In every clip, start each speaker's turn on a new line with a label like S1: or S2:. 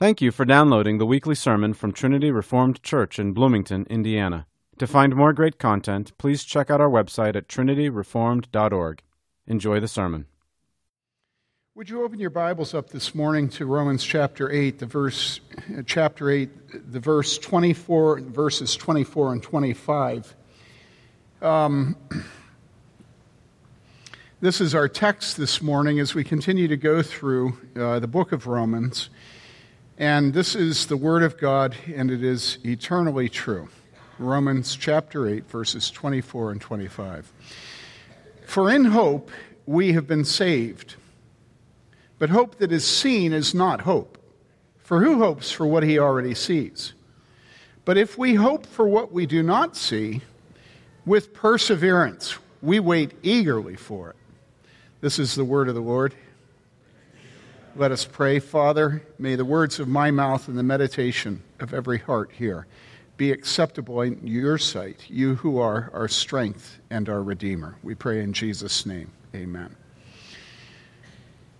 S1: Thank you for downloading the weekly sermon from Trinity Reformed Church in Bloomington, Indiana. To find more great content, please check out our website at trinityreformed.org. Enjoy the sermon.
S2: Would you open your Bibles up this morning to Romans chapter 8, the verse uh, chapter 8, the verse 24, verses 24 and 25. Um, this is our text this morning as we continue to go through uh, the book of Romans. And this is the Word of God, and it is eternally true. Romans chapter 8, verses 24 and 25. For in hope we have been saved. But hope that is seen is not hope. For who hopes for what he already sees? But if we hope for what we do not see, with perseverance we wait eagerly for it. This is the word of the Lord. Let us pray. Father, may the words of my mouth and the meditation of every heart here be acceptable in your sight, you who are our strength and our Redeemer. We pray in Jesus' name. Amen.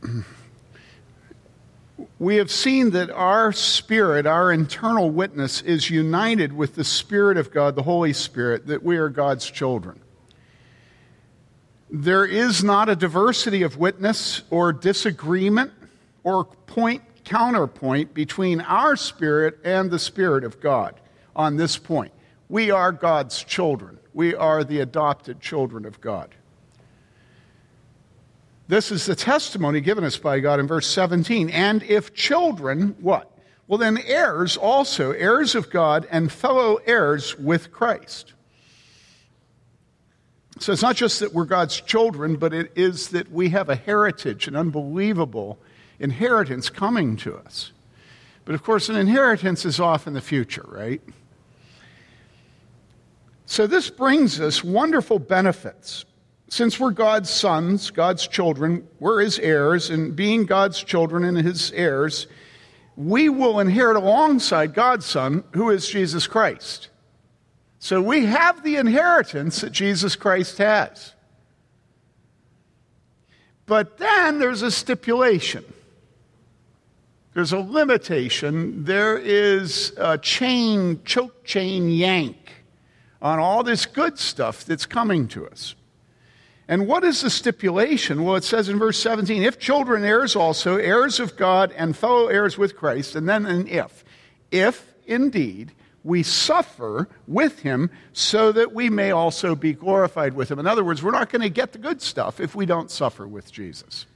S2: We have seen that our spirit, our internal witness, is united with the Spirit of God, the Holy Spirit, that we are God's children. There is not a diversity of witness or disagreement or point counterpoint between our spirit and the Spirit of God on this point. We are God's children, we are the adopted children of God. This is the testimony given us by God in verse 17. And if children, what? Well, then heirs also, heirs of God and fellow heirs with Christ. So it's not just that we're God's children, but it is that we have a heritage, an unbelievable inheritance coming to us. But of course, an inheritance is off in the future, right? So this brings us wonderful benefits. Since we're God's sons, God's children, we're his heirs, and being God's children and his heirs, we will inherit alongside God's Son, who is Jesus Christ. So we have the inheritance that Jesus Christ has. But then there's a stipulation. There's a limitation. There is a chain, choke chain yank on all this good stuff that's coming to us. And what is the stipulation? Well, it says in verse 17, if children, heirs also, heirs of God and fellow heirs with Christ, and then an if. If indeed we suffer with him so that we may also be glorified with him. In other words, we're not going to get the good stuff if we don't suffer with Jesus.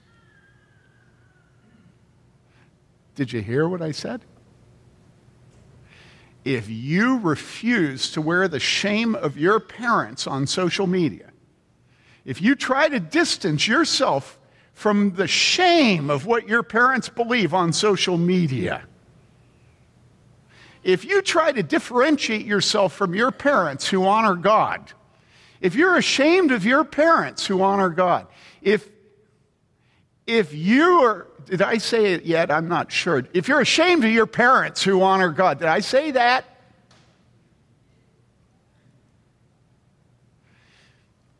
S2: Did you hear what I said? If you refuse to wear the shame of your parents on social media, if you try to distance yourself from the shame of what your parents believe on social media, if you try to differentiate yourself from your parents who honor God, if you're ashamed of your parents who honor God, if, if you are did I say it yet? I'm not sure. If you're ashamed of your parents who honor God, did I say that?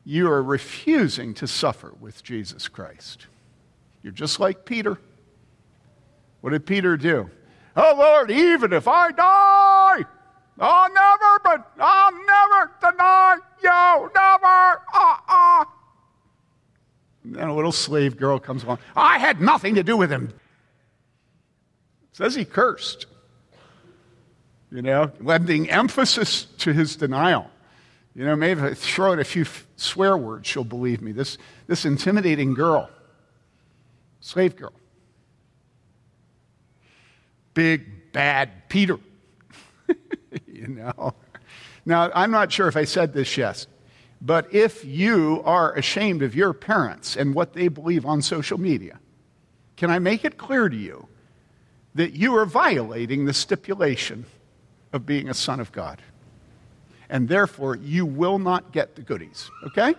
S2: You are refusing to suffer with Jesus Christ. You're just like Peter. What did Peter do? Oh Lord, even if I die, I'll never, but I'll never deny you, never. Uh-uh. And a little slave girl comes along. I had nothing to do with him. Says he cursed. You know, lending emphasis to his denial. You know, maybe throw out a few swear words, she'll believe me. This, this intimidating girl, slave girl, big, bad Peter. you know. Now, I'm not sure if I said this yes, but if you are ashamed of your parents and what they believe on social media, can I make it clear to you that you are violating the stipulation of being a son of God? And therefore, you will not get the goodies. Okay?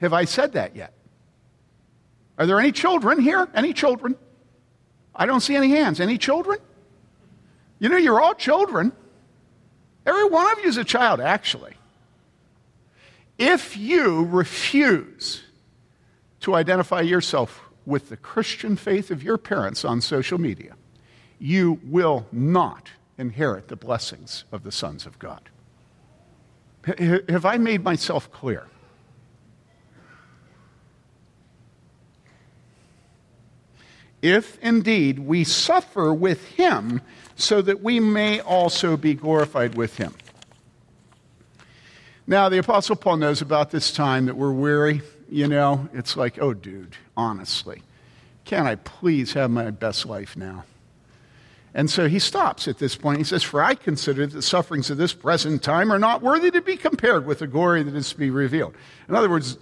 S2: Have I said that yet? Are there any children here? Any children? I don't see any hands. Any children? You know, you're all children. Every one of you is a child, actually. If you refuse to identify yourself with the Christian faith of your parents on social media, you will not inherit the blessings of the sons of God. Have I made myself clear? If indeed we suffer with him, so that we may also be glorified with him. Now, the Apostle Paul knows about this time that we're weary. You know, it's like, oh, dude, honestly, can I please have my best life now? And so he stops at this point. He says, For I consider that the sufferings of this present time are not worthy to be compared with the glory that is to be revealed. In other words,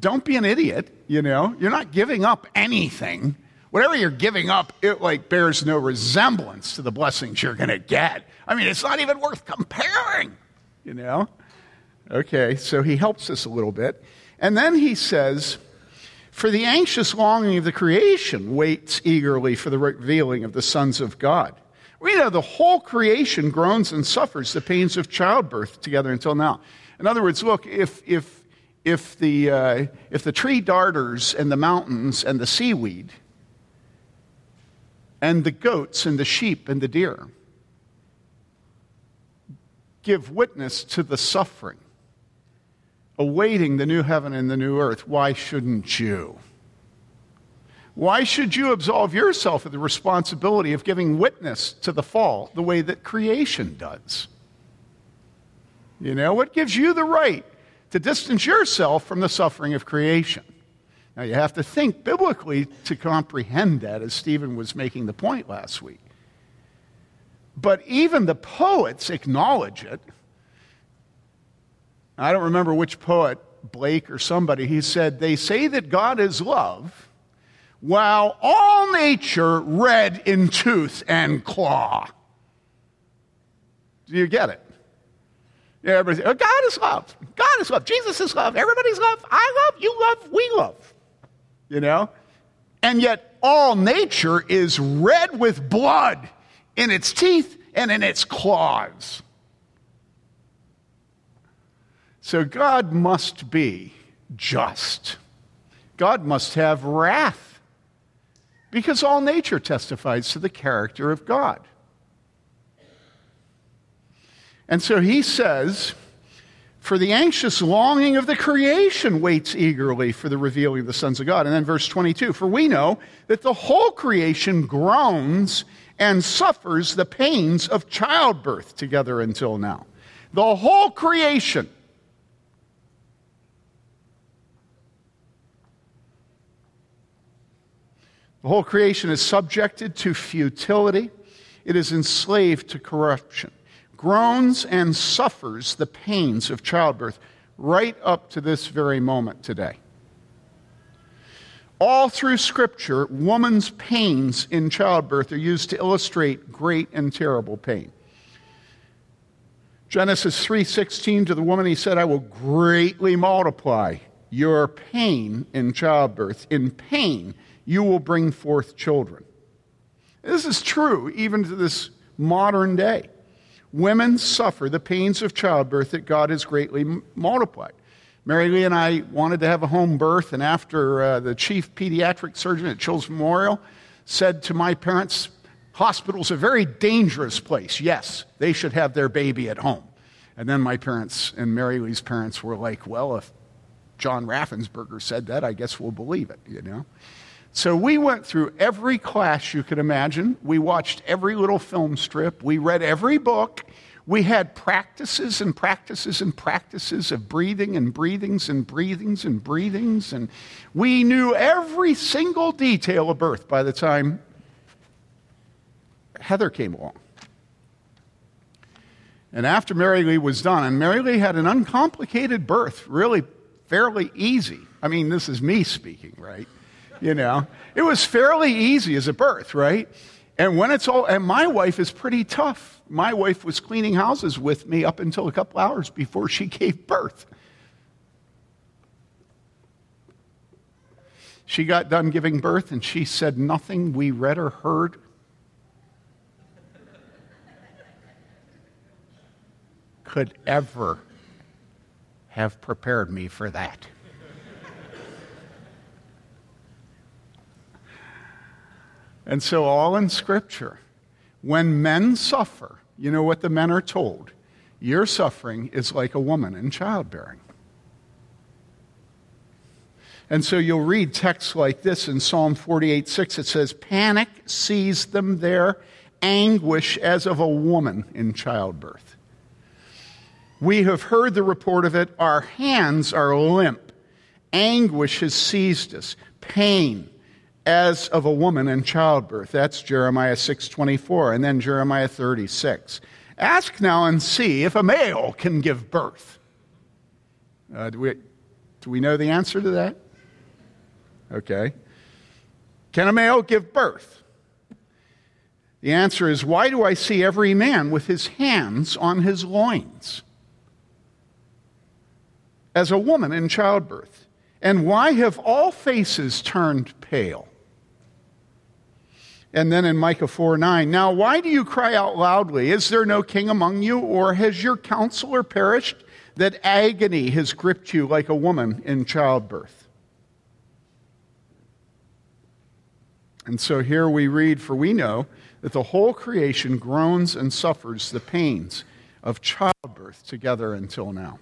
S2: don't be an idiot, you know. You're not giving up anything. Whatever you're giving up, it like bears no resemblance to the blessings you're going to get. I mean, it's not even worth comparing, you know. Okay, so he helps us a little bit. And then he says, For the anxious longing of the creation waits eagerly for the revealing of the sons of God. We know the whole creation groans and suffers the pains of childbirth together until now. In other words, look, if, if, if, the, uh, if the tree darters and the mountains and the seaweed and the goats and the sheep and the deer give witness to the suffering awaiting the new heaven and the new earth, why shouldn't you? Why should you absolve yourself of the responsibility of giving witness to the fall the way that creation does? You know, what gives you the right to distance yourself from the suffering of creation? Now, you have to think biblically to comprehend that, as Stephen was making the point last week. But even the poets acknowledge it. I don't remember which poet, Blake or somebody, he said, They say that God is love, while all nature red in tooth and claw. Do you get it? Yeah, everybody, oh, God is love. God is love. Jesus is love. Everybody's love. I love. You love. We love. You know? And yet, all nature is red with blood in its teeth and in its claws. So God must be just. God must have wrath because all nature testifies to the character of God. And so he says, For the anxious longing of the creation waits eagerly for the revealing of the sons of God. And then verse 22 For we know that the whole creation groans and suffers the pains of childbirth together until now. The whole creation The whole creation is subjected to futility, it is enslaved to corruption, groans and suffers the pains of childbirth right up to this very moment today. All through Scripture, woman's pains in childbirth are used to illustrate great and terrible pain. Genesis 3:16 to the woman he said, "I will greatly multiply your pain in childbirth. In pain you will bring forth children. This is true even to this modern day. Women suffer the pains of childbirth that God has greatly multiplied. Mary Lee and I wanted to have a home birth, and after uh, the chief pediatric surgeon at Children's Memorial said to my parents, Hospital's a very dangerous place. Yes, they should have their baby at home. And then my parents and Mary Lee's parents were like, Well, if John Raffensperger said that, I guess we'll believe it, you know? So we went through every class you could imagine. We watched every little film strip. We read every book. We had practices and practices and practices of breathing and breathings and breathings and breathings. And we knew every single detail of birth by the time Heather came along. And after Mary Lee was done, and Mary Lee had an uncomplicated birth, really fairly easy. I mean, this is me speaking, right? You know. It was fairly easy as a birth, right? And when it's all, and my wife is pretty tough. My wife was cleaning houses with me up until a couple hours before she gave birth. She got done giving birth and she said nothing we read or heard could ever have prepared me for that. And so, all in Scripture, When men suffer, you know what the men are told? Your suffering is like a woman in childbearing. And so you'll read texts like this in Psalm 48 6. It says, Panic seized them there, anguish as of a woman in childbirth. We have heard the report of it. Our hands are limp. Anguish has seized us. Pain as of a woman in childbirth. That's Jeremiah 6:24 and then Jeremiah 36. Ask now and see if a male can give birth. Uh, do, we, do we know the answer to that? Okay. Can a male give birth? The answer is why do I see every man with his hands on his loins? As a woman in childbirth. And why have all faces turned pale? And then in Micah 4 9, now why do you cry out loudly? Is there no king among you? Or has your counselor perished? That agony has gripped you like a woman in childbirth. And so here we read, For we know that the whole creation groans and suffers the pains of childbirth together until now.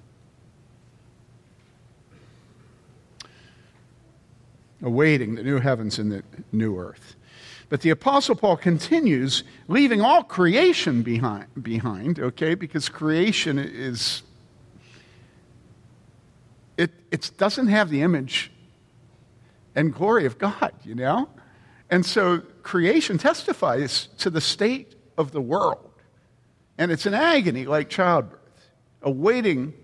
S2: Awaiting the new heavens and the new earth. But the Apostle Paul continues, leaving all creation behind, behind okay, because creation is, it, it doesn't have the image and glory of God, you know? And so creation testifies to the state of the world. And it's an agony like childbirth, awaiting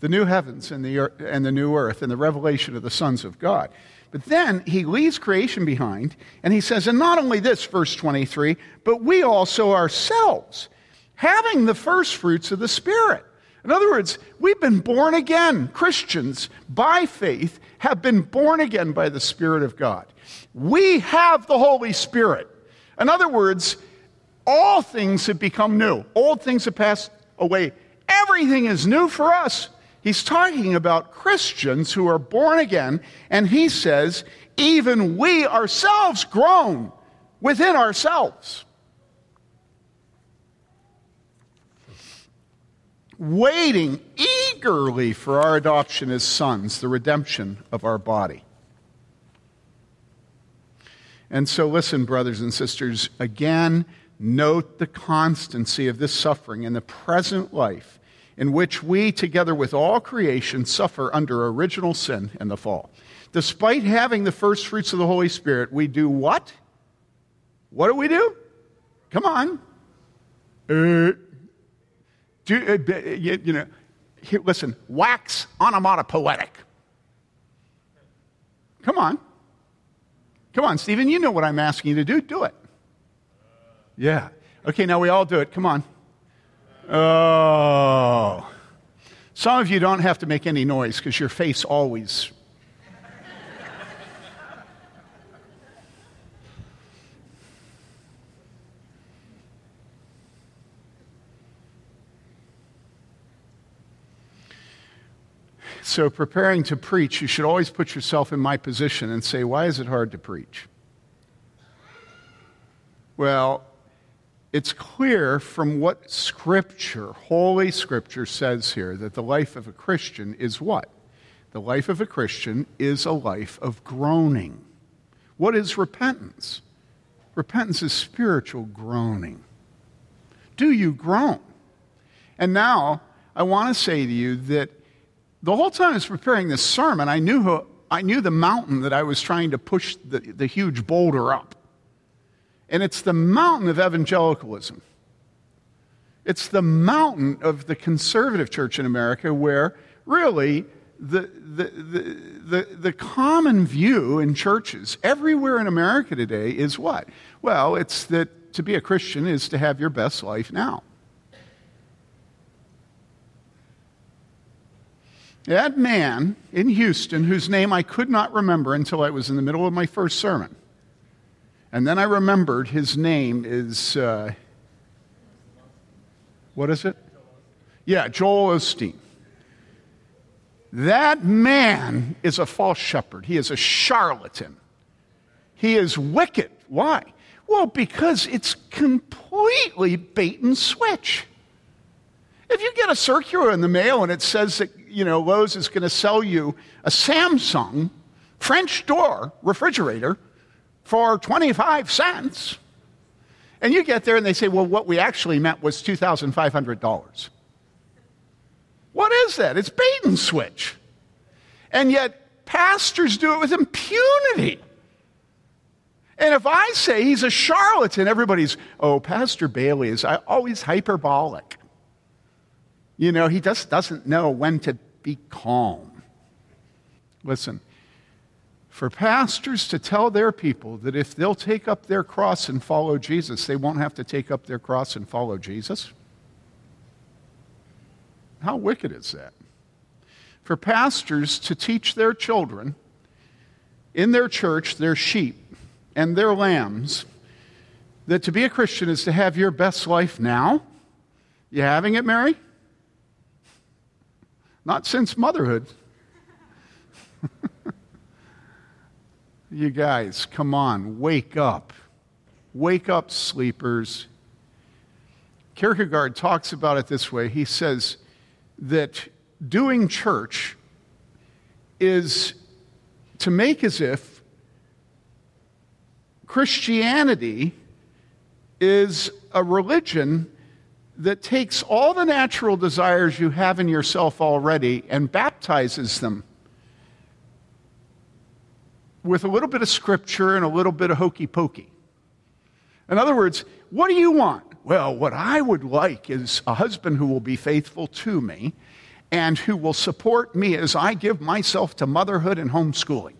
S2: the new heavens and the, earth, and the new earth and the revelation of the sons of God. But then he leaves creation behind and he says, and not only this, verse 23, but we also ourselves, having the first fruits of the Spirit. In other words, we've been born again. Christians, by faith, have been born again by the Spirit of God. We have the Holy Spirit. In other words, all things have become new. Old things have passed away. Everything is new for us. He's talking about Christians who are born again, and he says, even we ourselves groan within ourselves. Waiting eagerly for our adoption as sons, the redemption of our body. And so, listen, brothers and sisters, again, note the constancy of this suffering in the present life in which we, together with all creation, suffer under original sin and the fall. Despite having the first fruits of the Holy Spirit, we do what? What do we do? Come on. Uh, do, uh, you, you, know, here, listen, wax onomatopoetic. Come on. Come on, Stephen, you know what I'm asking you to do. Do it. Yeah. Okay, now we all do it. Come on. Oh. Some of you don't have to make any noise because your face always. So, preparing to preach, you should always put yourself in my position and say, Why is it hard to preach? Well, it's clear from what Scripture, Holy Scripture, says here that the life of a Christian is what? The life of a Christian is a life of groaning. What is repentance? Repentance is spiritual groaning. Do you groan? And now, I want to say to you that the whole time I was preparing this sermon, I knew, who, I knew the mountain that I was trying to push the, the huge boulder up. And it's the mountain of evangelicalism. It's the mountain of the conservative church in America where really the, the, the, the, the common view in churches everywhere in America today is what? Well, it's that to be a Christian is to have your best life now. That man in Houston, whose name I could not remember until I was in the middle of my first sermon, and then I remembered his name is, uh, what is it? Yeah, Joel Osteen. That man is a false shepherd. He is a charlatan. He is wicked. Why? Well, because it's completely bait and switch. If you get a circular in the mail and it says that, you know, Lowe's is going to sell you a Samsung French door refrigerator for 25 cents, and you get there and they say, well, what we actually meant was $2,500. What is that? It's bait and switch. And yet, pastors do it with impunity. And if I say he's a charlatan, everybody's, oh, Pastor Bailey is uh, always hyperbolic. You know, he just doesn't know when to be calm. Listen, for pastors to tell their people that if they'll take up their cross and follow Jesus, they won't have to take up their cross and follow Jesus? How wicked is that? For pastors to teach their children in their church, their sheep and their lambs, that to be a Christian is to have your best life now? You having it, Mary? Not since motherhood. You guys, come on, wake up. Wake up, sleepers. Kierkegaard talks about it this way. He says that doing church is to make as if Christianity is a religion that takes all the natural desires you have in yourself already and baptizes them with a little bit of scripture and a little bit of hokey pokey. In other words, what do you want? Well, what I would like is a husband who will be faithful to me and who will support me as I give myself to motherhood and homeschooling.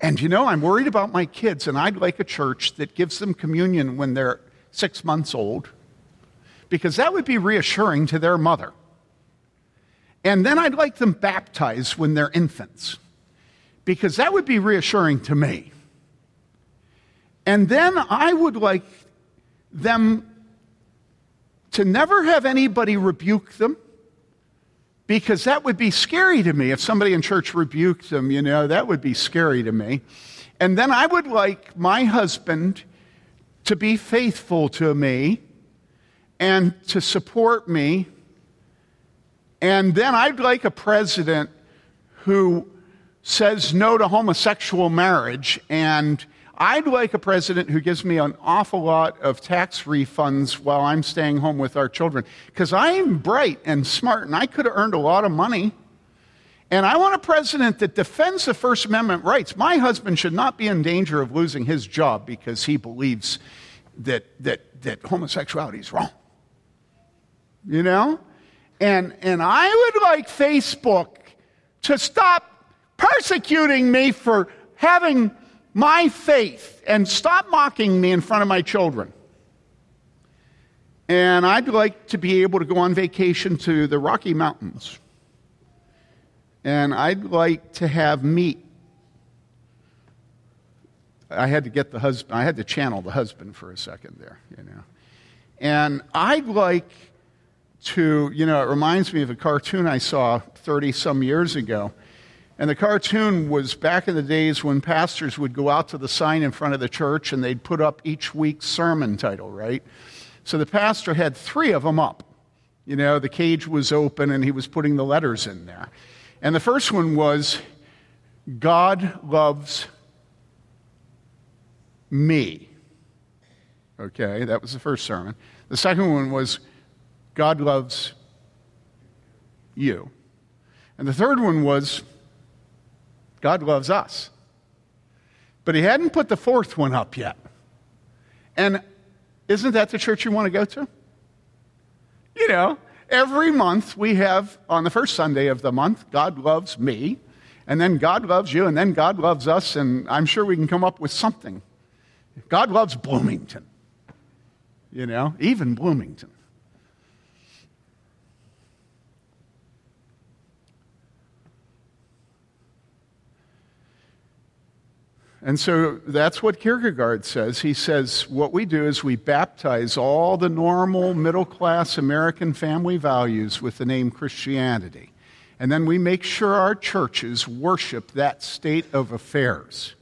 S2: And you know, I'm worried about my kids, and I'd like a church that gives them communion when they're six months old, because that would be reassuring to their mother. And then I'd like them baptized when they're infants, because that would be reassuring to me. And then I would like them to never have anybody rebuke them, because that would be scary to me. If somebody in church rebuked them, you know, that would be scary to me. And then I would like my husband to be faithful to me and to support me and then I'd like a president who says no to homosexual marriage. And I'd like a president who gives me an awful lot of tax refunds while I'm staying home with our children. Because I'm bright and smart and I could have earned a lot of money. And I want a president that defends the First Amendment rights. My husband should not be in danger of losing his job because he believes that, that, that homosexuality is wrong. You know? And, and I would like Facebook to stop persecuting me for having my faith and stop mocking me in front of my children. And I'd like to be able to go on vacation to the Rocky Mountains. And I'd like to have meat. I had to get the husband, I had to channel the husband for a second there, you know. And I'd like to, you know, it reminds me of a cartoon I saw 30 some years ago. And the cartoon was back in the days when pastors would go out to the sign in front of the church and they'd put up each week's sermon title, right? So the pastor had three of them up. You know, the cage was open and he was putting the letters in there. And the first one was God loves me. Okay, that was the first sermon. The second one was God loves you. And the third one was God loves us. But he hadn't put the fourth one up yet. And isn't that the church you want to go to? You know, every month we have, on the first Sunday of the month, God loves me, and then God loves you, and then God loves us, and I'm sure we can come up with something. God loves Bloomington. You know, even Bloomington. And so that's what Kierkegaard says. He says, what we do is we baptize all the normal middle class American family values with the name Christianity. And then we make sure our churches worship that state of affairs.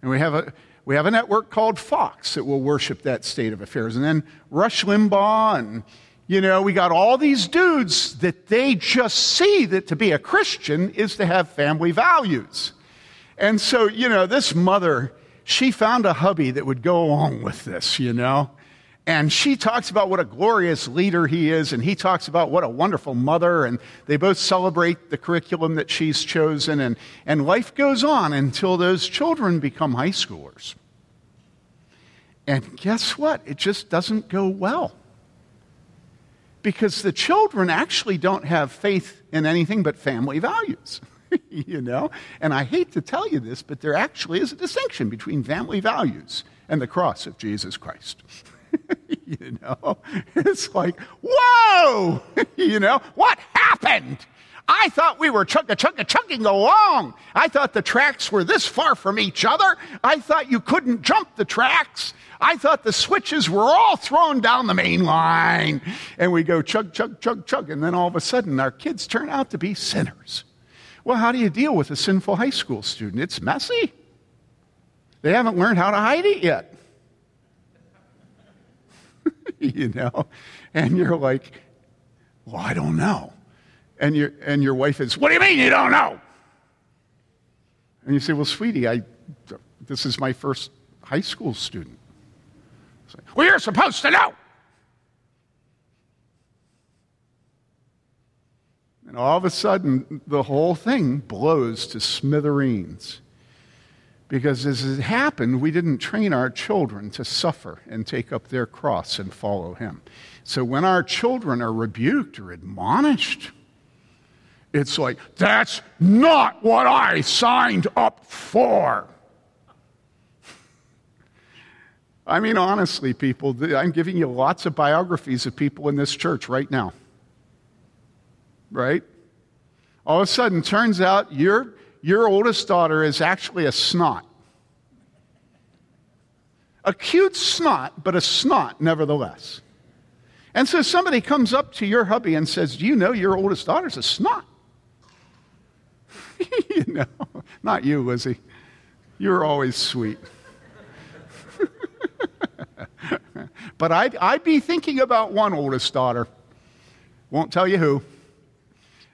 S2: And we have a, we have a network called Fox that will worship that state of affairs. And then Rush Limbaugh and you know, we got all these dudes that they just see that to be a Christian is to have family values. And so, you know, this mother, she found a hubby that would go along with this, you know. And she talks about what a glorious leader he is, and he talks about what a wonderful mother, and they both celebrate the curriculum that she's chosen, and, and life goes on until those children become high schoolers. And guess what? It just doesn't go well. Because the children actually don't have faith in anything but family values. you know? And I hate to tell you this, but there actually is a distinction between family values and the cross of Jesus Christ. you know? It's like, whoa! you know? What happened? I thought we were chugga chugga chugging along. I thought the tracks were this far from each other. I thought you couldn't jump the tracks. I thought the switches were all thrown down the main line. And we go chug, chug, chug, chug. And then all of a sudden, our kids turn out to be sinners. Well, how do you deal with a sinful high school student? It's messy. They haven't learned how to hide it yet. you know? And you're like, well, I don't know. And, your and your wife is, what do you mean you don't know? And you say, well, sweetie, I, this is my first high school student. Well, you're supposed to know. And all of a sudden, the whole thing blows to smithereens. Because as it happened, we didn't train our children to suffer and take up their cross and follow Him. So when our children are rebuked or admonished, it's like, that's not what I signed up for. I mean, honestly, people, I'm giving you lots of biographies of people in this church right now right? All of a sudden, turns out your, your oldest daughter is actually a snot. A cute snot, but a snot nevertheless. And so somebody comes up to your hubby and says, Do you know your oldest daughter's a snot? you know, not you, Lizzie. You're always sweet. but I'd, I'd be thinking about one oldest daughter. Won't tell you who.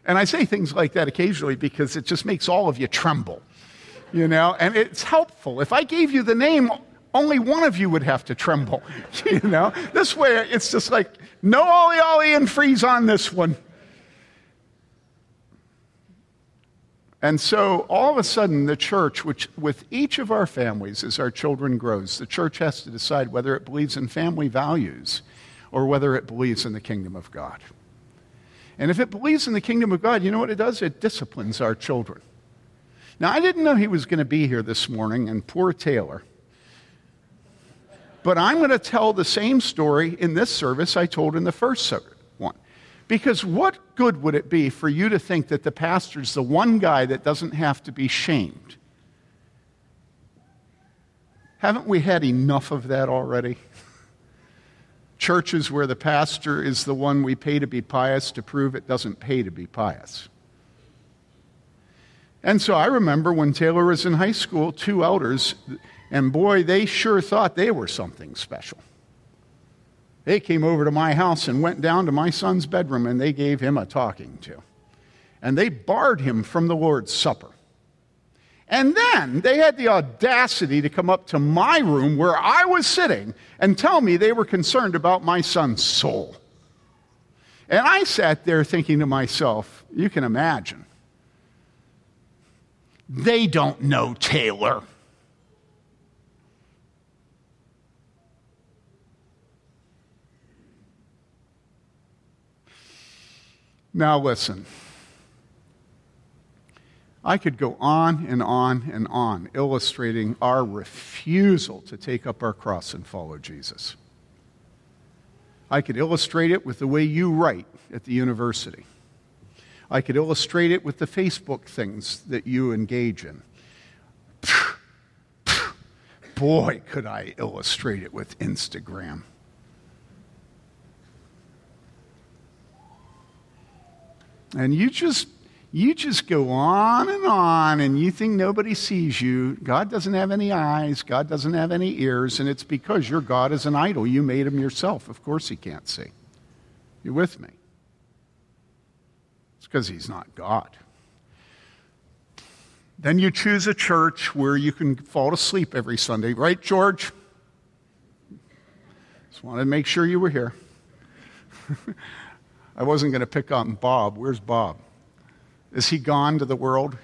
S2: And I say things like that occasionally because it just makes all of you tremble, you know, and it's helpful. If I gave you the name, only one of you would have to tremble, you know. This way, it's just like, no ollie ollie and freeze on this one. And so all of a sudden, the church, which with each of our families, as our children grows, the church has to decide whether it believes in family values or whether it believes in the kingdom of God. And if it believes in the kingdom of God, you know what it does? It disciplines our children. Now, I didn't know he was going to be here this morning, and poor Taylor. But I'm going to tell the same story in this service I told in the first one. Because what good would it be for you to think that the pastor's the one guy that doesn't have to be shamed? Haven't we had enough of that already? Churches where the pastor is the one we pay to be pious to prove it doesn't pay to be pious. And so I remember when Taylor was in high school, two elders, and boy, they sure thought they were something special. They came over to my house and went down to my son's bedroom and they gave him a talking to. And they barred him from the Lord's Supper. And then they had the audacity to come up to my room where I was sitting and tell me they were concerned about my son's soul. And I sat there thinking to myself, you can imagine. They don't know Taylor. Now, listen. I could go on and on and on illustrating our refusal to take up our cross and follow Jesus. I could illustrate it with the way you write at the university. I could illustrate it with the Facebook things that you engage in. Boy, could I illustrate it with Instagram. And you just you just go on and on and you think nobody sees you. God doesn't have any eyes, God doesn't have any ears, and it's because your God is an idol. You made him yourself. Of course, he can't see. You with me? It's because he's not God. Then you choose a church where you can fall asleep every Sunday, right, George? Just wanted to make sure you were here. I wasn't going to pick on Bob. Where's Bob? Is he gone to the world?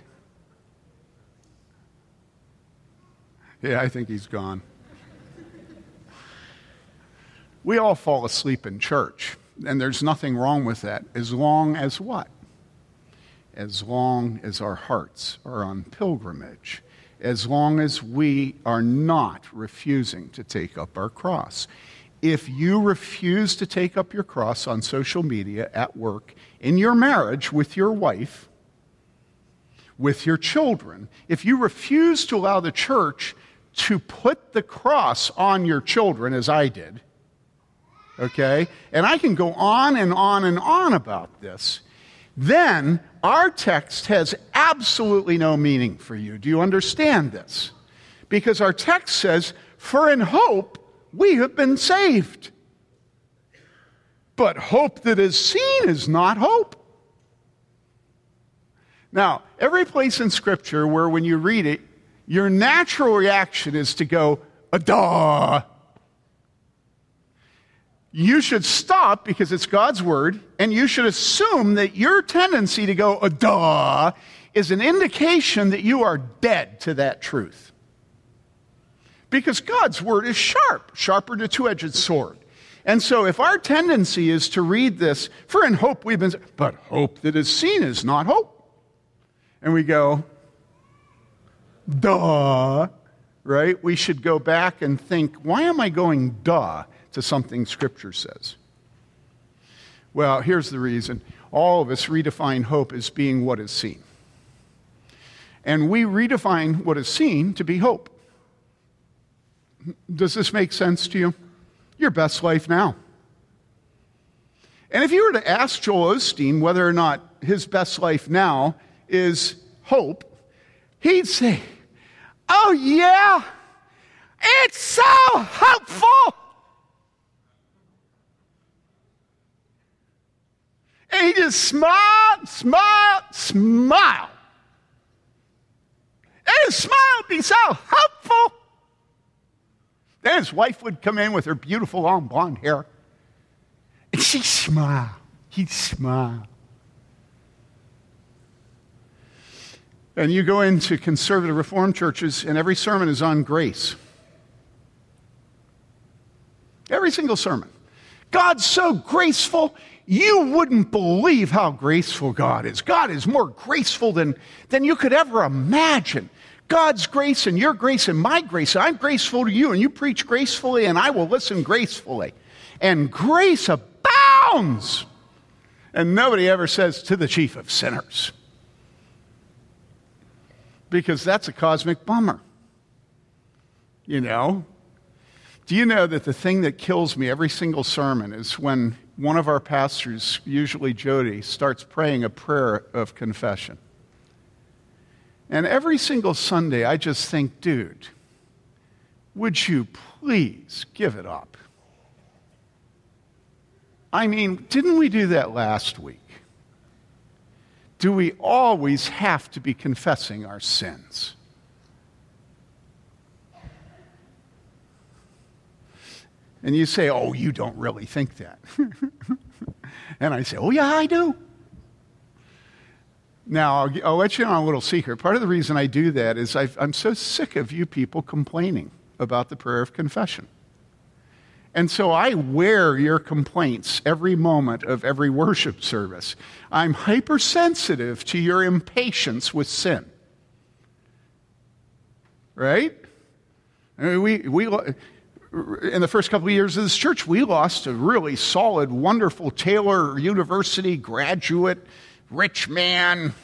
S2: Yeah, I think he's gone. we all fall asleep in church, and there's nothing wrong with that, as long as what? As long as our hearts are on pilgrimage, as long as we are not refusing to take up our cross. If you refuse to take up your cross on social media, at work, in your marriage with your wife, with your children, if you refuse to allow the church to put the cross on your children, as I did, okay, and I can go on and on and on about this, then our text has absolutely no meaning for you. Do you understand this? Because our text says, For in hope we have been saved. But hope that is seen is not hope. Now, every place in Scripture where when you read it, your natural reaction is to go, a duh. You should stop because it's God's word, and you should assume that your tendency to go, a duh, is an indication that you are dead to that truth. Because God's word is sharp, sharper than a two edged sword. And so, if our tendency is to read this, for in hope we've been, but hope that is seen is not hope and we go, duh, right? We should go back and think, why am I going duh to something Scripture says? Well, here's the reason. All of us redefine hope as being what is seen. And we redefine what is seen to be hope. Does this make sense to you? Your best life now. And if you were to ask Joel Osteen whether or not his best life now is hope, he'd say, Oh, yeah, it's so hopeful. And he just smiled, smiled, smiled. And his smile would be so hopeful. Then his wife would come in with her beautiful long blonde hair. And she'd smile. He'd smile. And you go into conservative reformed churches, and every sermon is on grace. Every single sermon. God's so graceful, you wouldn't believe how graceful God is. God is more graceful than, than you could ever imagine. God's grace and your grace and my grace. I'm graceful to you, and you preach gracefully, and I will listen gracefully. And grace abounds. And nobody ever says to the chief of sinners because that's a cosmic bummer. You know? Do you know that the thing that kills me every single sermon is when one of our pastors, usually Jody, starts praying a prayer of confession? And every single Sunday, I just think, dude, would you please give it up? I mean, didn't we do that last week? Do we always have to be confessing our sins? And you say, Oh, you don't really think that. and I say, Oh, yeah, I do. Now, I'll, I'll, let you know a little secret. Part of the reason I do that is i am so sick of you people complaining about the prayer of confession. And so I wear your complaints every moment of every worship service. I'm hypersensitive to your impatience with sin. Right? I mean, we, we, in the first couple of years of this church, we lost a really solid, wonderful Taylor University graduate, rich man,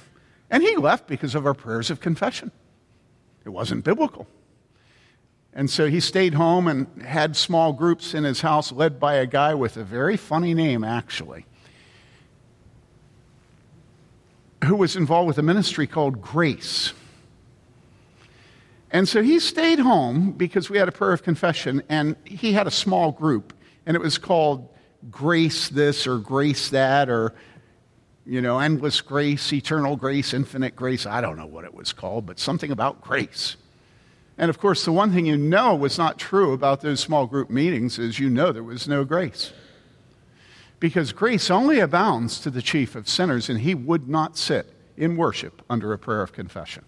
S2: and he left because of our prayers of confession. It wasn't biblical. And so he stayed home and had small groups in his house led by a guy with a very funny name, actually, who was involved with a ministry called Grace. And so he stayed home because we had a prayer of confession, and he had a small group, and it was called Grace This or Grace That or, you know, Endless Grace, Eternal Grace, Infinite Grace. I don't know what it was called, but something about grace. And of course, the one thing you know was not true about those small group meetings is you know there was no grace. Because grace only abounds to the chief of sinners, and he would not sit in worship under a prayer of confession.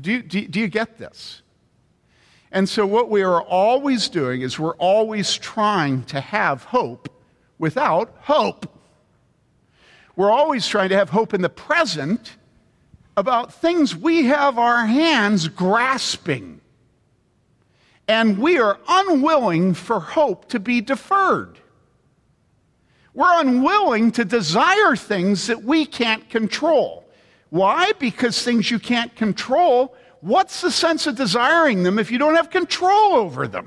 S2: Do you, do, do you get this? And so, what we are always doing is we're always trying to have hope without hope. We're always trying to have hope in the present about things we have our hands grasping. And we are unwilling for hope to be deferred. We're unwilling to desire things that we can't control. Why? Because things you can't control, what's the sense of desiring them if you don't have control over them?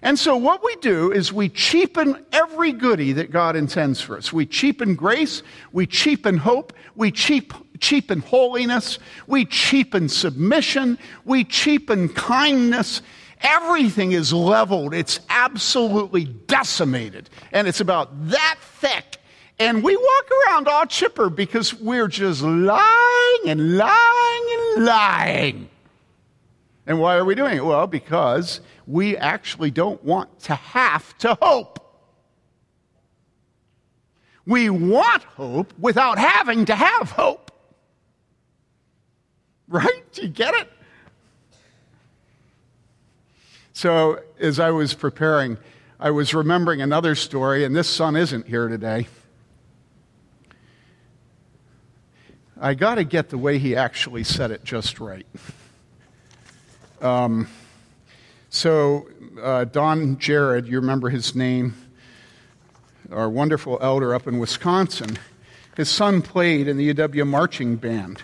S2: And so, what we do is we cheapen every goodie that God intends for us. We cheapen grace, we cheapen hope, we cheap, cheapen holiness, we cheapen submission, we cheapen kindness. Everything is leveled, it's absolutely decimated, and it's about that thick and we walk around all chipper because we're just lying and lying and lying. And why are we doing it? Well, because we actually don't want to have to hope. We want hope without having to have hope. Right? Do you get it? So, as I was preparing, I was remembering another story, and this son isn't here today. I got to get the way he actually said it just right. Um, so, uh, Don Jared, you remember his name, our wonderful elder up in Wisconsin, his son played in the UW marching band.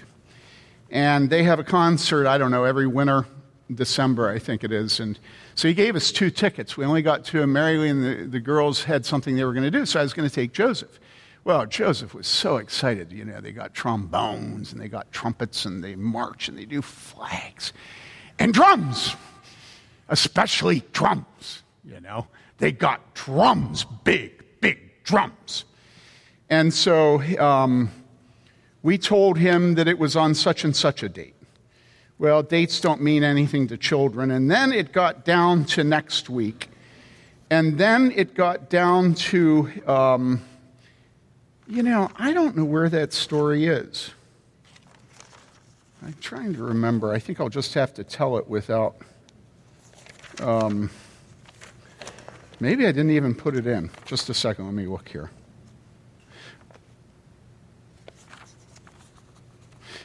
S2: And they have a concert, I don't know, every winter, December, I think it is. And so he gave us two tickets. We only got two, and Mary and the, the girls had something they were going to do, so I was going to take Joseph. Well, Joseph was so excited. You know, they got trombones and they got trumpets and they march and they do flags and drums, especially drums. You know, they got drums, big, big drums. And so um, we told him that it was on such and such a date. Well, dates don't mean anything to children. And then it got down to next week. And then it got down to. Um, you know, I don't know where that story is. I'm trying to remember. I think I'll just have to tell it without. Um, maybe I didn't even put it in. Just a second. Let me look here.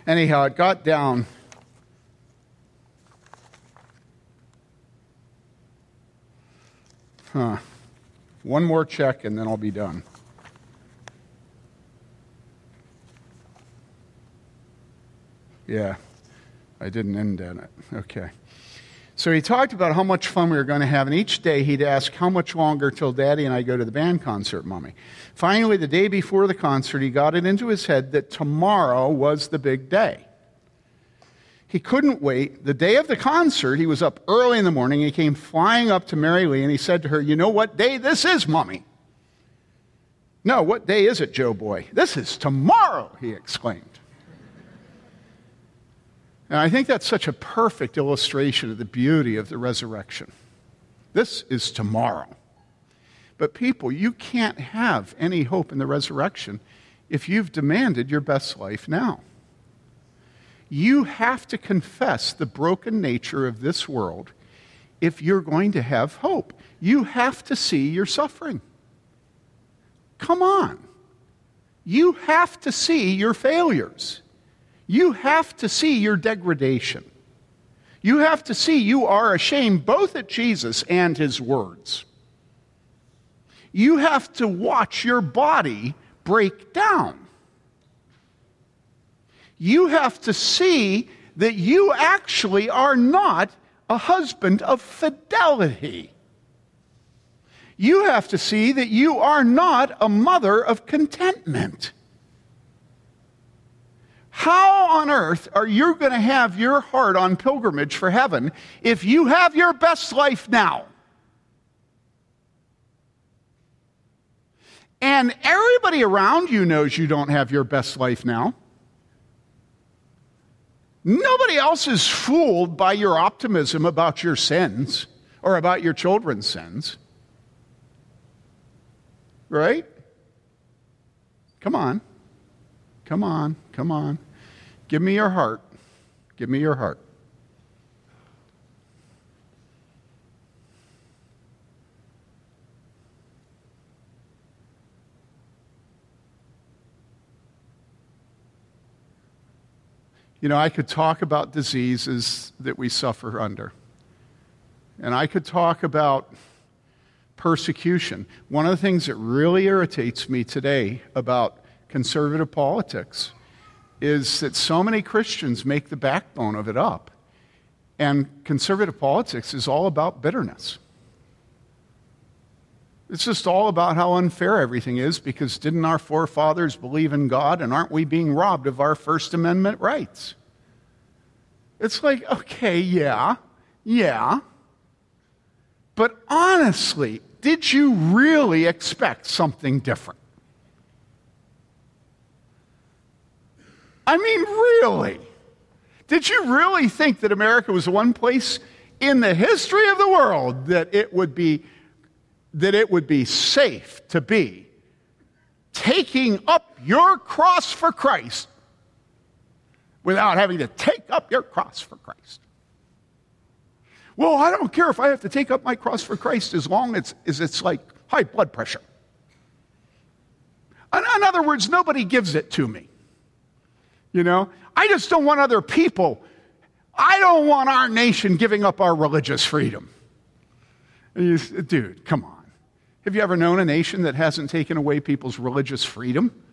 S2: Anyhow, it got down. Huh. One more check and then I'll be done. Yeah, I didn't end on it. Okay. So he talked about how much fun we were going to have, and each day he'd ask, How much longer till Daddy and I go to the band concert, Mommy? Finally, the day before the concert, he got it into his head that tomorrow was the big day. He couldn't wait. The day of the concert, he was up early in the morning. He came flying up to Mary Lee and he said to her, You know what day this is, Mommy? No, what day is it, Joe boy? This is tomorrow, he exclaimed. And I think that's such a perfect illustration of the beauty of the resurrection. This is tomorrow. But people, you can't have any hope in the resurrection if you've demanded your best life now. You have to confess the broken nature of this world if you're going to have hope. You have to see your suffering. Come on. You have to see your failures. You have to see your degradation. You have to see you are ashamed both at Jesus and his words. You have to watch your body break down. You have to see that you actually are not a husband of fidelity. You have to see that you are not a mother of contentment. How on earth are you going to have your heart on pilgrimage for heaven if you have your best life now? And everybody around you knows you don't have your best life now. Nobody else is fooled by your optimism about your sins or about your children's sins. Right? Come on. Come on. Come on. Give me your heart. Give me your heart. You know, I could talk about diseases that we suffer under. And I could talk about persecution. One of the things that really irritates me today about conservative politics is that so many Christians make the backbone of it up. And conservative politics is all about bitterness. It's just all about how unfair everything is because didn't our forefathers believe in God and aren't we being robbed of our First Amendment rights? It's like, okay, yeah, yeah. But honestly, did you really expect something different? I mean, really? Did you really think that America was the one place in the history of the world that it would be that it would be safe to be taking up your cross for Christ without having to take up your cross for Christ. Well, I don't care if I have to take up my cross for Christ as long as, as it's like high blood pressure. In, in other words, nobody gives it to me. You know, I just don't want other people, I don't want our nation giving up our religious freedom. You, dude, come on. Have you ever known a nation that hasn't taken away people's religious freedom?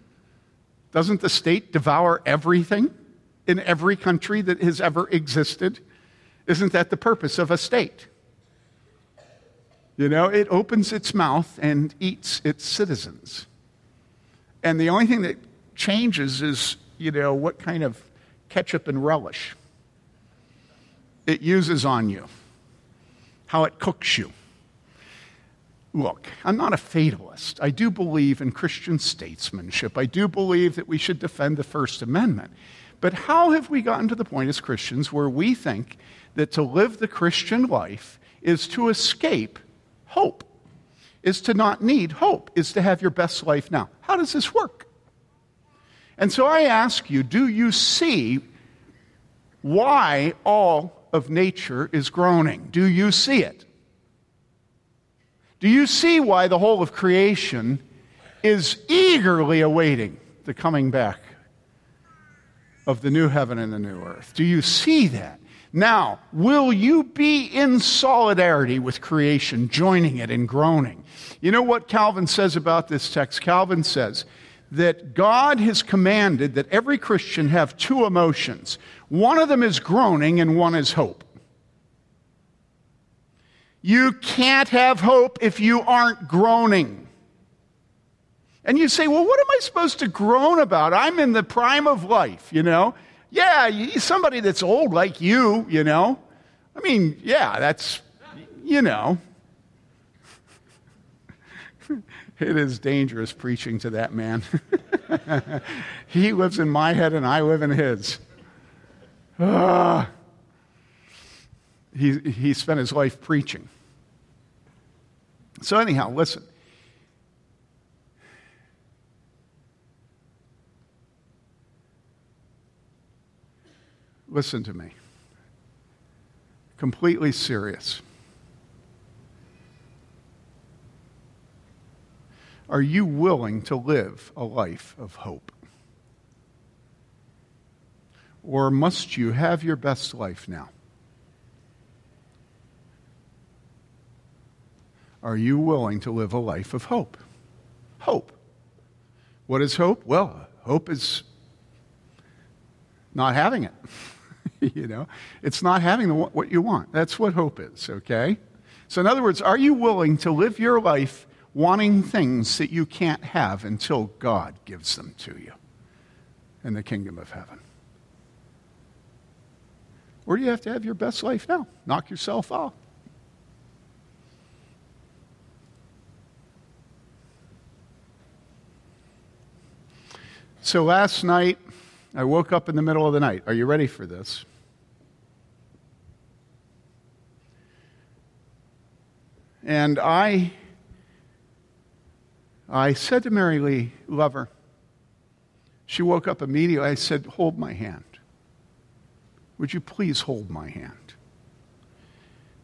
S2: Doesn't the state devour everything in every country that has ever existed? Isn't that the purpose of a state? You know, it opens its mouth and eats its citizens. And the only thing that changes is, you know, what kind of ketchup and relish it uses on you, how it cooks you. Look, I'm not a fatalist. I do believe in Christian statesmanship. I do believe that we should defend the First Amendment. But how have we gotten to the point as Christians where we think that to live the Christian life is to escape hope, is to not need hope, is to have your best life now? How does this work? And so I ask you do you see why all of nature is groaning? Do you see it? Do you see why the whole of creation is eagerly awaiting the coming back of the new heaven and the new earth? Do you see that? Now, will you be in solidarity with creation, joining it in groaning? You know what Calvin says about this text? Calvin says that God has commanded that every Christian have two emotions. One of them is groaning and one is hope. You can't have hope if you aren't groaning. And you say, well, what am I supposed to groan about? I'm in the prime of life, you know? Yeah, somebody that's old like you, you know? I mean, yeah, that's, you know. it is dangerous preaching to that man. he lives in my head and I live in his. Ah. He, he spent his life preaching. So, anyhow, listen. Listen to me. Completely serious. Are you willing to live a life of hope? Or must you have your best life now? Are you willing to live a life of hope? Hope. What is hope? Well, hope is not having it. you know, it's not having the, what you want. That's what hope is, okay? So, in other words, are you willing to live your life wanting things that you can't have until God gives them to you in the kingdom of heaven? Or do you have to have your best life now? Knock yourself out. So last night, I woke up in the middle of the night. Are you ready for this? And I, I said to Mary Lee, lover, she woke up immediately. I said, Hold my hand. Would you please hold my hand?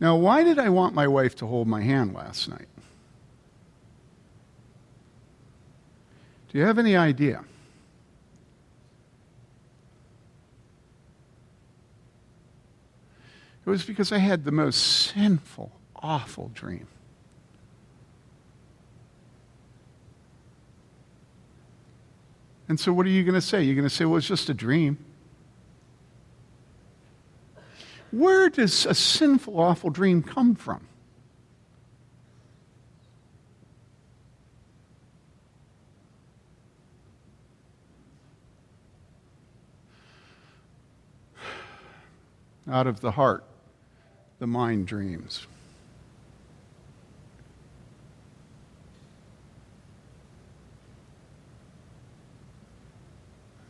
S2: Now, why did I want my wife to hold my hand last night? Do you have any idea? It was because I had the most sinful, awful dream. And so, what are you going to say? You're going to say, well, it's just a dream. Where does a sinful, awful dream come from? Out of the heart, the mind dreams.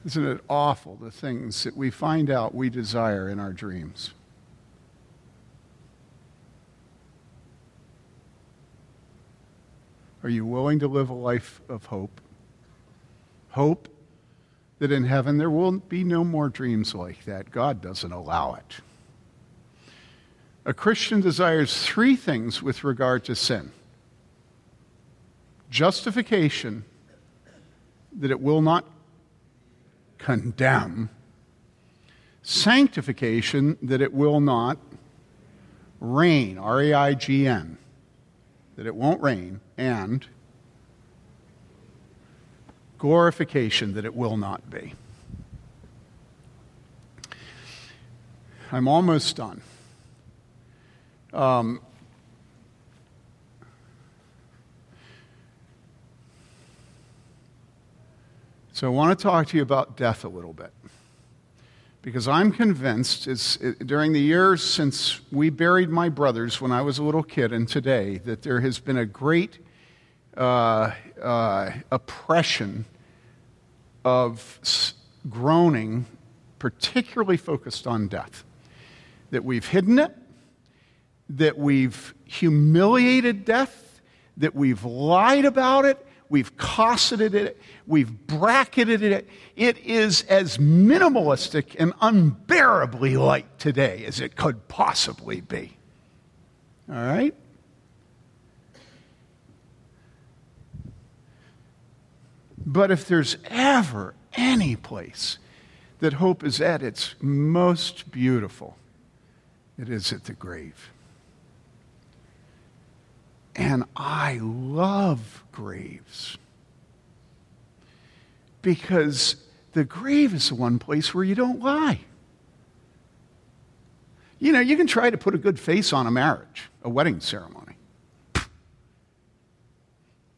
S2: Isn't it awful the things that we find out we desire in our dreams? Are you willing to live a life of hope? Hope that in heaven there will be no more dreams like that. God doesn't allow it. A Christian desires three things with regard to sin justification, that it will not condemn, sanctification, that it will not reign, R A I G N, that it won't reign, and glorification, that it will not be. I'm almost done. Um, So I want to talk to you about death a little bit. Because I'm convinced, it's, it, during the years since we buried my brothers when I was a little kid and today, that there has been a great uh, uh, oppression of groaning, particularly focused on death. That we've hidden it, that we've humiliated death, that we've lied about it, we've cosseted it, we've bracketed it. It is as minimalistic and unbearably light today as it could possibly be. All right? But if there's ever any place that hope is at its most beautiful, it is at the grave. And I love graves. Because the grave is the one place where you don't lie. You know, you can try to put a good face on a marriage, a wedding ceremony.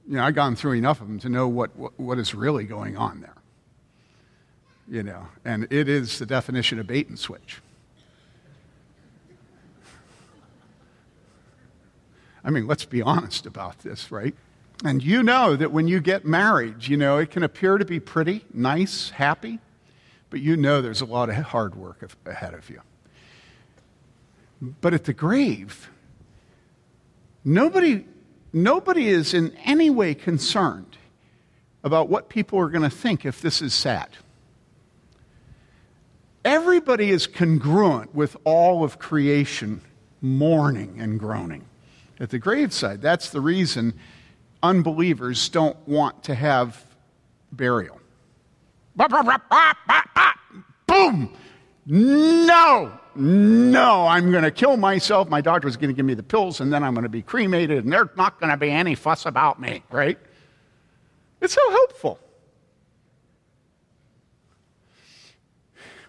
S2: You know, I've gone through enough of them to know what, what, what is really going on there. You know, and it is the definition of bait and switch. I mean, let's be honest about this, right? And you know that when you get married, you know, it can appear to be pretty, nice, happy, but you know there's a lot of hard work ahead of you. But at the grave, nobody, nobody is in any way concerned about what people are going to think if this is sad. Everybody is congruent with all of creation mourning and groaning at the graveside. That's the reason unbelievers don't want to have burial. Boom! No! No, I'm going to kill myself. My doctor's going to give me the pills, and then I'm going to be cremated, and there's not going to be any fuss about me, right? It's so helpful.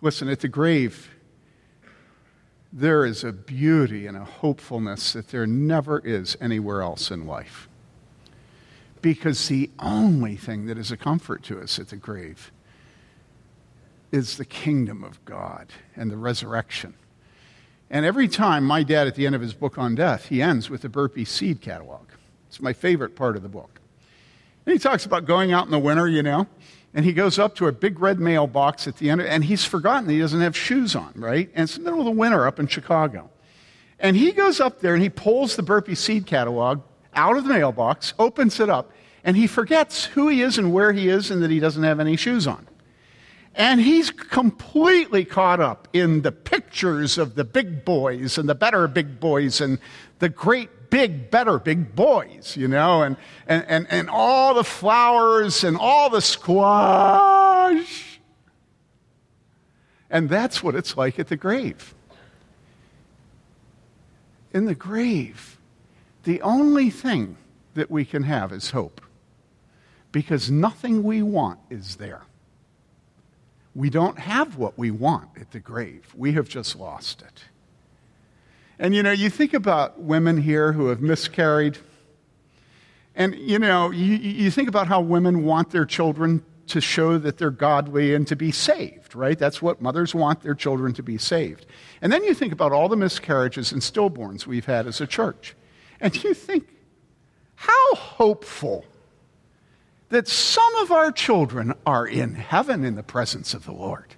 S2: Listen, at the grave, there is a beauty and a hopefulness that there never is anywhere else in life. Because the only thing that is a comfort to us at the grave is the kingdom of God and the resurrection. And every time my dad, at the end of his book on death, he ends with the Burpee seed catalog. It's my favorite part of the book. And he talks about going out in the winter, you know, and he goes up to a big red mailbox at the end, and he's forgotten he doesn't have shoes on, right? And it's the middle of the winter up in Chicago. And he goes up there and he pulls the Burpee seed catalog out of the mailbox, opens it up, and he forgets who he is and where he is and that he doesn't have any shoes on. And he's completely caught up in the pictures of the big boys and the better big boys and the great big, better big boys, you know, and, and, and, and all the flowers and all the squash. And that's what it's like at the grave. In the grave, the only thing that we can have is hope because nothing we want is there. We don't have what we want at the grave. We have just lost it. And you know, you think about women here who have miscarried, and you know, you, you think about how women want their children to show that they're godly and to be saved, right? That's what mothers want their children to be saved. And then you think about all the miscarriages and stillborns we've had as a church. And you think, how hopeful that some of our children are in heaven in the presence of the Lord.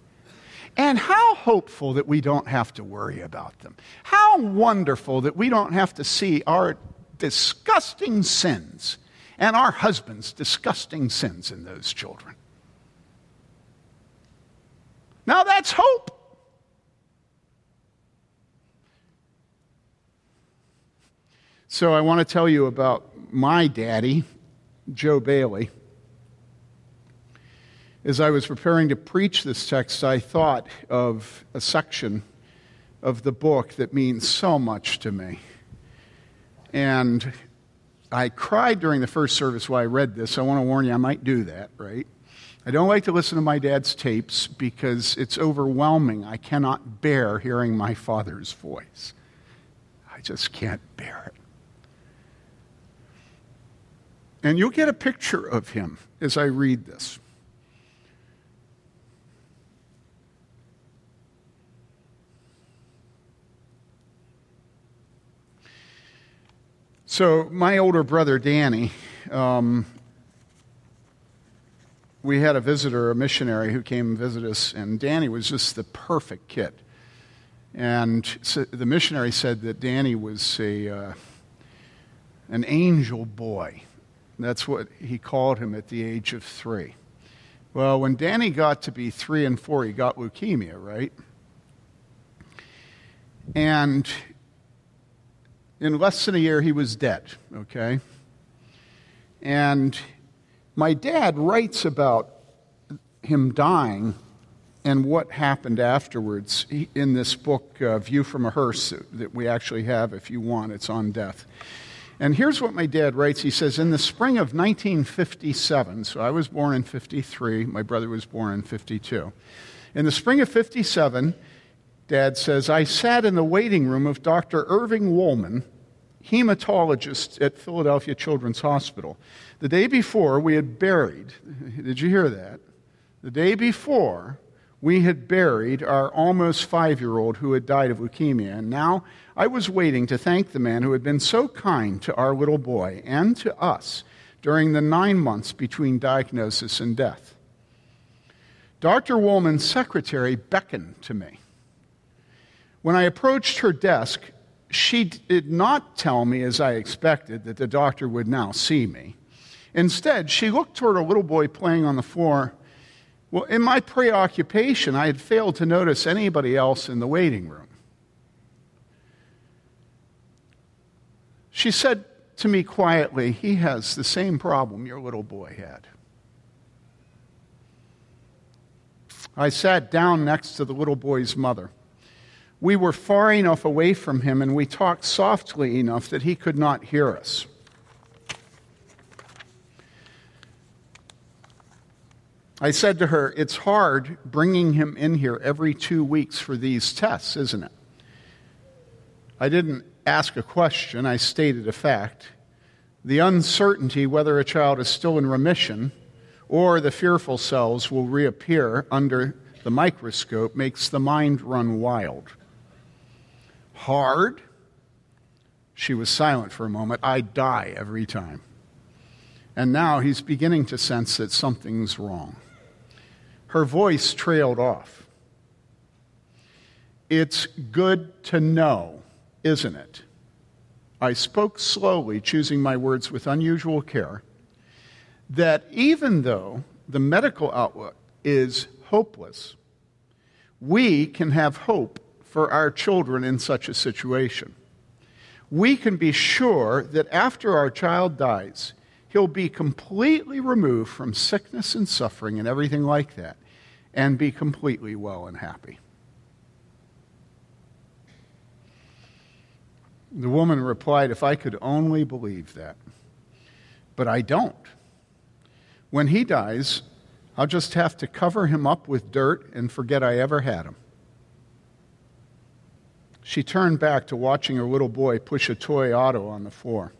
S2: And how hopeful that we don't have to worry about them. How wonderful that we don't have to see our disgusting sins and our husbands' disgusting sins in those children. Now that's hope. So I want to tell you about my daddy, Joe Bayly. As I was preparing to preach this text, I thought of a section of the book that means so much to me. And I cried during the first service while I read this. I want to warn you, I might do that, right? I don't like to listen to my dad's tapes because it's overwhelming. I cannot bear hearing my father's voice. I just can't bear it. And you'll get a picture of him as I read this. So, my older brother, Danny, um, we had a visitor, a missionary, who came and visited us, and Danny was just the perfect kid. And so the missionary said that Danny was a, uh, an angel boy. That's what he called him at the age of three. Well, when Danny got to be three and four, he got leukemia, right? And in less than a year, he was dead, okay? And my dad writes about him dying and what happened afterwards in this book, uh, View from a Hearse, that we actually have if you want. It's on death. And here's what my dad writes. He says, In the spring of 1957, so I was born in 53, my brother was born in 52. In the spring of 57, Dad says, I sat in the waiting room of Dr. Irving Wolman, hematologist at Philadelphia Children's Hospital. The day before, we had buried, did you hear that? The day before, we had buried our almost five year old who had died of leukemia. And now I was waiting to thank the man who had been so kind to our little boy and to us during the nine months between diagnosis and death. Dr. Wolman's secretary beckoned to me. When I approached her desk, she did not tell me, as I expected, that the doctor would now see me. Instead, she looked toward a little boy playing on the floor. Well, in my preoccupation, I had failed to notice anybody else in the waiting room. She said to me quietly, He has the same problem your little boy had. I sat down next to the little boy's mother. We were far enough away from him and we talked softly enough that he could not hear us. I said to her, It's hard bringing him in here every two weeks for these tests, isn't it? I didn't ask a question, I stated a fact. The uncertainty whether a child is still in remission or the fearful cells will reappear under the microscope makes the mind run wild. Hard? She was silent for a moment. I die every time. And now he's beginning to sense that something's wrong. Her voice trailed off. It's good to know, isn't it? I spoke slowly, choosing my words with unusual care, that even though the medical outlook is hopeless, we can have hope for our children in such a situation. We can be sure that after our child dies, he'll be completely removed from sickness and suffering and everything like that, and be completely well and happy. The woman replied, If I could only believe that. But I don't. When he dies, I'll just have to cover him up with dirt and forget I ever had him. She turned back to watching her little boy push a toy auto on the floor.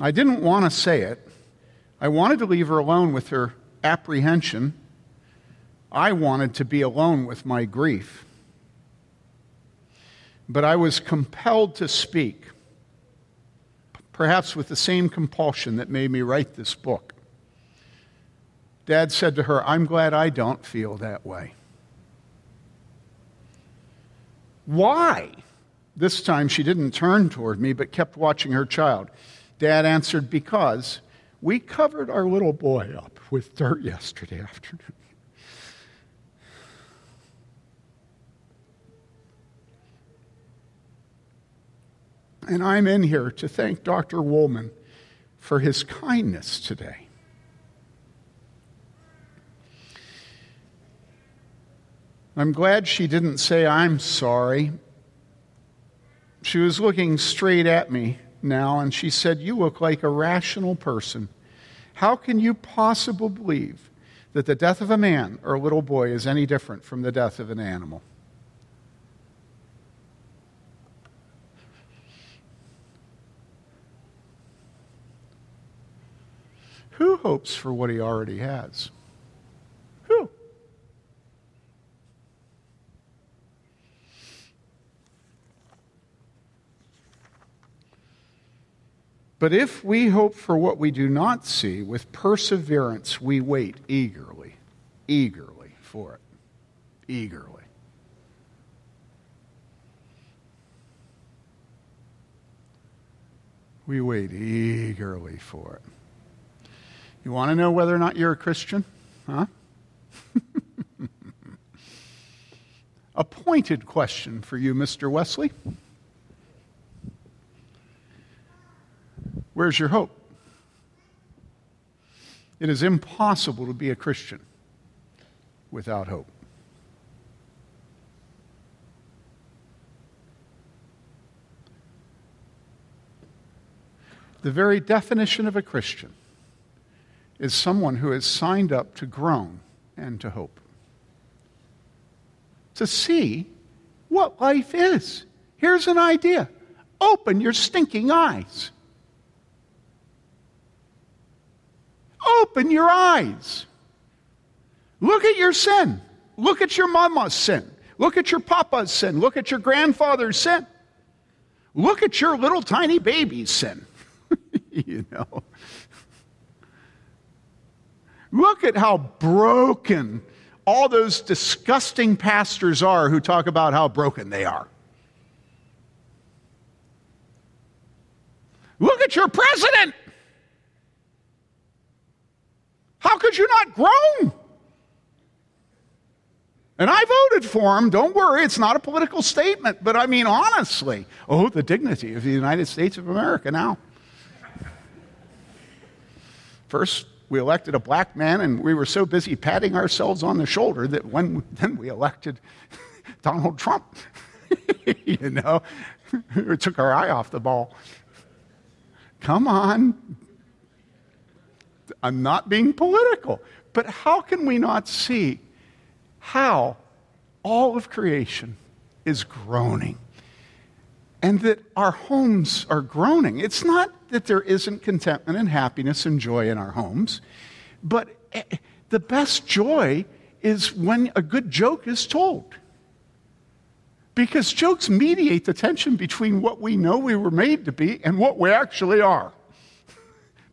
S2: I didn't want to say it. I wanted to leave her alone with her apprehension. I wanted to be alone with my grief. But I was compelled to speak, perhaps with the same compulsion that made me write this book. Dad said to her, I'm glad I don't feel that way. Why? This time she didn't turn toward me, but kept watching her child. Dad answered, Because we covered our little boy up with dirt yesterday afternoon. And I'm in here to thank Dr. Wolman for his kindness today. I'm glad she didn't say, I'm sorry. She was looking straight at me now, and she said, You look like a rational person. How can you possibly believe that the death of a man or a little boy is any different from the death of an animal? Who hopes for what he already has? But if we hope for what we do not see, with perseverance we wait eagerly, eagerly for it. Eagerly. We wait eagerly for it. You want to know whether or not you're a Christian? Huh? a pointed question for you, Mr. Wesley. Where's your hope? It is impossible to be a Christian without hope. The very definition of a Christian is someone who has signed up to groan and to hope. To see what life is. Here's an idea open your stinking eyes. Open your eyes. Look at your sin. Look at your mama's sin. Look at your papa's sin. Look at your grandfather's sin. Look at your little tiny baby's sin. you know. Look at how broken all those disgusting pastors are who talk about how broken they are. Look at your president. How could you not groan? And I voted for him. Don't worry, it's not a political statement. But I mean, honestly, oh, the dignity of the United States of America now. First, we elected a black man, and we were so busy patting ourselves on the shoulder that when then we elected Donald Trump. you know, it took our eye off the ball. Come on. I'm not being political, but how can we not see how all of creation is groaning? and that our homes are groaning. It's not that there isn't contentment and happiness and joy in our homes, but eh, the best joy is when a good joke is told. Because jokes mediate the tension between what we know we were made to be and what we actually are.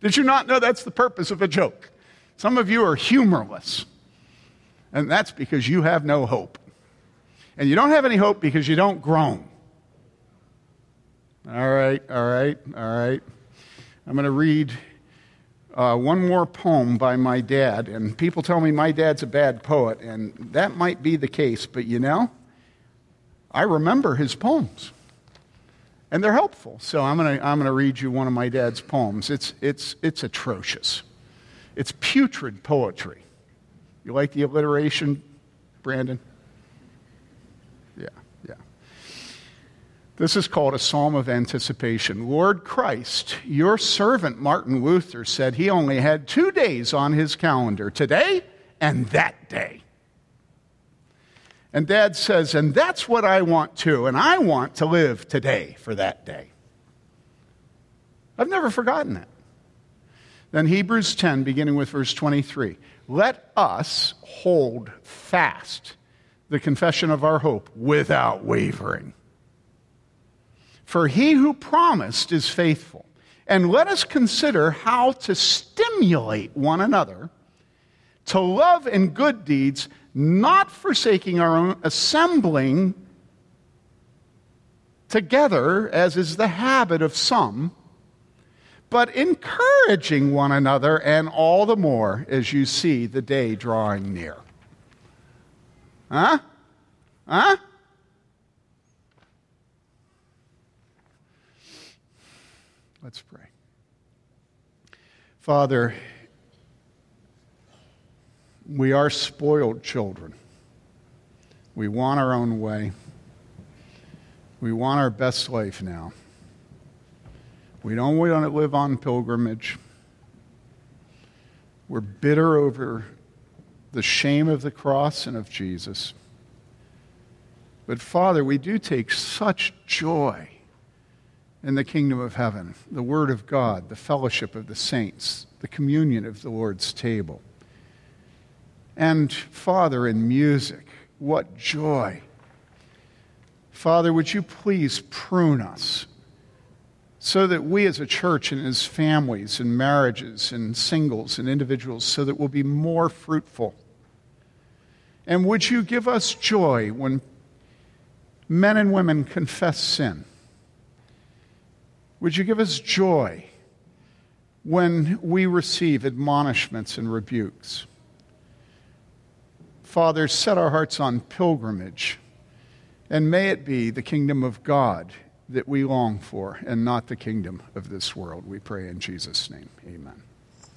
S2: Did you not know that's the purpose of a joke? Some of you are humorless, and that's because you have no hope. And you don't have any hope because you don't groan. All right, all right, all right. I'm going to read uh, one more poem by my dad. And people tell me my dad's a bad poet, and that might be the case, but you know, I remember his poems. And they're helpful. So I'm going to I'm going to read you one of my dad's poems. It's, it's, it's atrocious, it's putrid poetry. You like the alliteration, Brandon? Yeah. Yeah. This is called a psalm of anticipation. Lord Christ, your servant Martin Luther said he only had two days on his calendar today and that day. And dad says, and that's what I want too, and I want to live today for that day. I've never forgotten that. Then Hebrews 10, beginning with verse 23. Let us hold fast the confession of our hope without wavering. For he who promised is faithful. And let us consider how to stimulate one another to love and good deeds, not forsaking our own assembling together, as is the habit of some, but encouraging one another, and all the more as you see the day drawing near. Huh? Huh? Let's pray. Father, we are spoiled children. We want our own way. We want our best life now. We don't want to live on pilgrimage. We're bitter over the shame of the cross and of Jesus. But Father, we do take such joy in the kingdom of heaven the Word of God, the fellowship of the saints, the communion of the Lord's table. And, Father, in music, what joy. Father, would you please prune us so that we as a church and as families and marriages and singles and individuals, so that we'll be more fruitful. And would you give us joy when men and women confess sin? Would you give us joy when we receive admonishments and rebukes? Father, set our hearts on pilgrimage, and may it be the kingdom of God that we long for and not the kingdom of this world. We pray in Jesus' name. Amen.